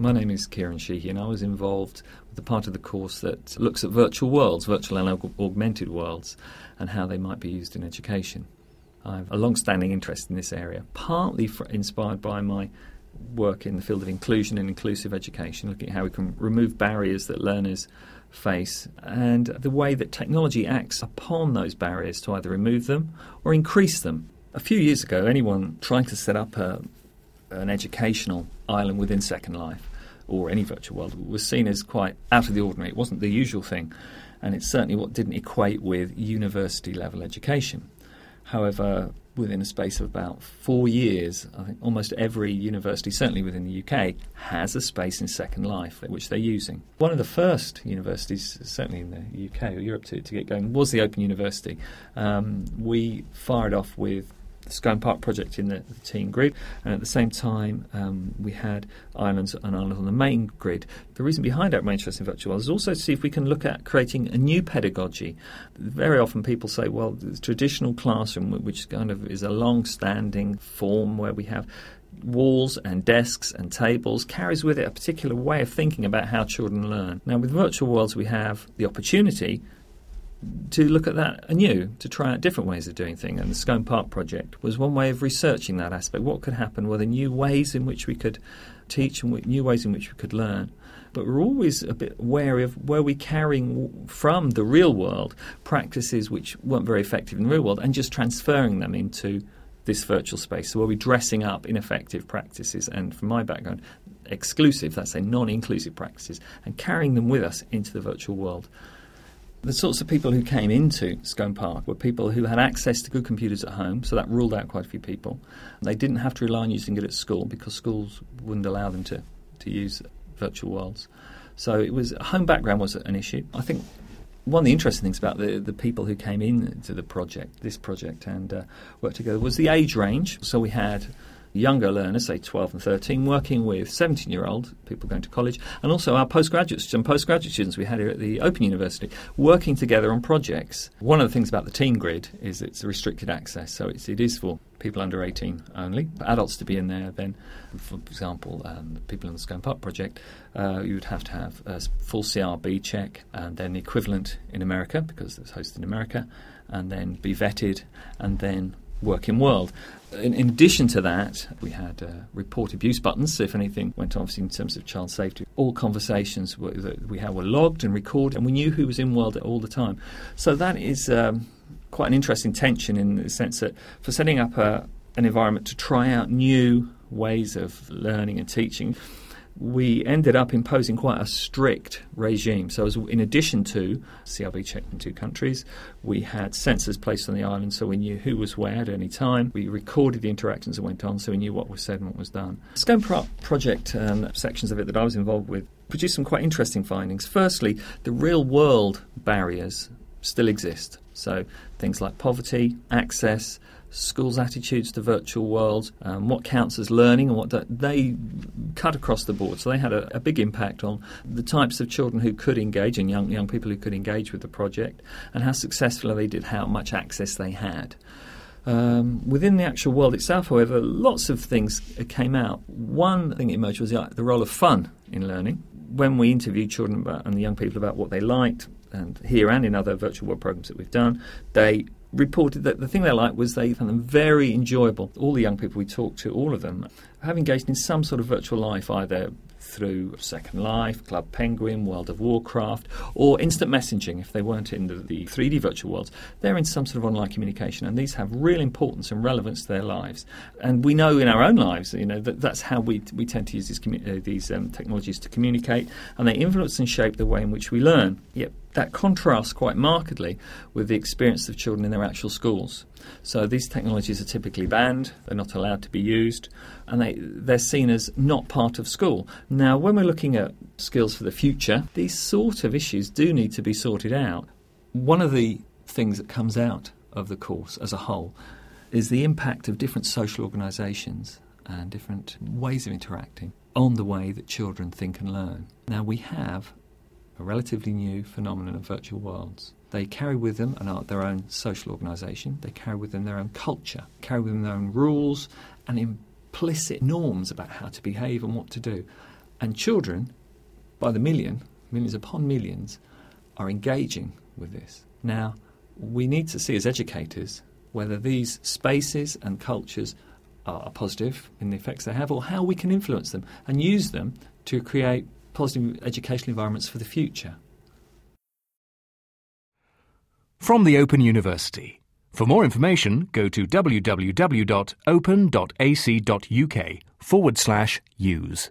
My name is Kieran Sheehy, and I was involved with the part of the course that looks at virtual worlds, virtual and aug- augmented worlds, and how they might be used in education. I have a long standing interest in this area, partly for, inspired by my work in the field of inclusion and inclusive education, looking at how we can remove barriers that learners face and the way that technology acts upon those barriers to either remove them or increase them. A few years ago, anyone trying to set up a, an educational island within Second Life or any virtual world was seen as quite out of the ordinary. It wasn't the usual thing, and it's certainly what didn't equate with university level education. However, within a space of about four years, I think almost every university, certainly within the UK, has a space in Second Life which they're using. One of the first universities, certainly in the UK or Europe, to, to get going was the Open University. Um, we fired off with the Schome Park project in the, the teen grid, and at the same time, um, we had islands and islands on the main grid. The reason behind our interest in virtual worlds is also to see if we can look at creating a new pedagogy. Very often, people say, "Well, the traditional classroom, which kind of is a long-standing form where we have." walls and desks and tables carries with it a particular way of thinking about how children learn. Now, with virtual worlds, we have the opportunity to look at that anew, to try out different ways of doing things. And the Schome Park project was one way of researching that aspect. What could happen? Were there new ways in which we could teach and new ways in which we could learn? But we're always a bit wary of where we carrying from the real world practices which weren't very effective in the real world and just transferring them into this virtual space. So are we dressing up ineffective practices and, from my background, exclusive, that's a non-inclusive practices, and carrying them with us into the virtual world. The sorts of people who came into Schome Park were people who had access to good computers at home, so that ruled out quite a few people. They didn't have to rely on using it at school because schools wouldn't allow them to, to use virtual worlds. So it was home background was an issue. I think one of the interesting things about the, the people who came into the project, this project, and uh, worked together was the age range. So we had younger learners, say 12 and 13, working with 17 year old people going to college, and also our postgraduates and postgraduate students we had here at the Open University working together on projects. One of the things about the Teen Grid is it's restricted access, so it's, it is for people under 18 only. For adults to be in there, then, for example, um, people in the Schome Park project, uh, you would have to have a full CRB check and then the equivalent in America because it's hosted in America, and then be vetted and then working world. In, in, addition to that, we had uh, report abuse buttons. So if anything went on, in terms of child safety, all conversations were, that we had were logged and recorded, and we knew who was in world all the time. So that is um, quite an interesting tension in the sense that for setting up a, an environment to try out new ways of learning and teaching, we ended up imposing quite a strict regime. So, in addition to CRB checked in two countries, we had sensors placed on the island so we knew who was where at any time. We recorded the interactions that went on so we knew what was said and what was done. Schome Park project um, sections of it that I was involved with produced some quite interesting findings. Firstly, the real world barriers still exist. So, things like poverty, access, schools' attitudes to virtual worlds, um, what counts as learning, and what they cut across the board. So they had a, a, big impact on the types of children who could engage and young young people who could engage with the project, and how successful they did, how much access they had. Um, within the actual world itself, however, lots of things came out. One thing that emerged was the, the role of fun in learning. When we interviewed children about, and the young people about what they liked, and here and in other virtual world programs that we've done, they reported that the thing they liked was they found them very enjoyable. All the young people we talked to, all of them, have engaged in some sort of virtual life, either through Second Life, Club Penguin, World of Warcraft, or instant messaging if they weren't in the, the 3D virtual worlds. They're in some sort of online communication, and these have real importance and relevance to their lives. And we know in our own lives, you know, that that's how we, we tend to use these, uh, these um, technologies to communicate, and they influence and shape the way in which we learn. Yet that contrasts quite markedly with the experience of children in their actual schools. So these technologies are typically banned, they're not allowed to be used, and they, they're seen as not part of school. Now, when we're looking at skills for the future, these sort of issues do need to be sorted out. One of the things that comes out of the course as a whole is the impact of different social organisations and different ways of interacting on the way that children think and learn. Now, we have a relatively new phenomenon of virtual worlds. They carry with them an, their own social organisation, they carry with them their own culture, carry with them their own rules and implicit norms about how to behave and what to do. And children, by the million, millions upon millions, are engaging with this. Now, we need to see as educators whether these spaces and cultures are positive in the effects they have or how we can influence them and use them to create positive educational environments for the future. From the Open University. For more information, go to www.open.ac.uk forward slash use.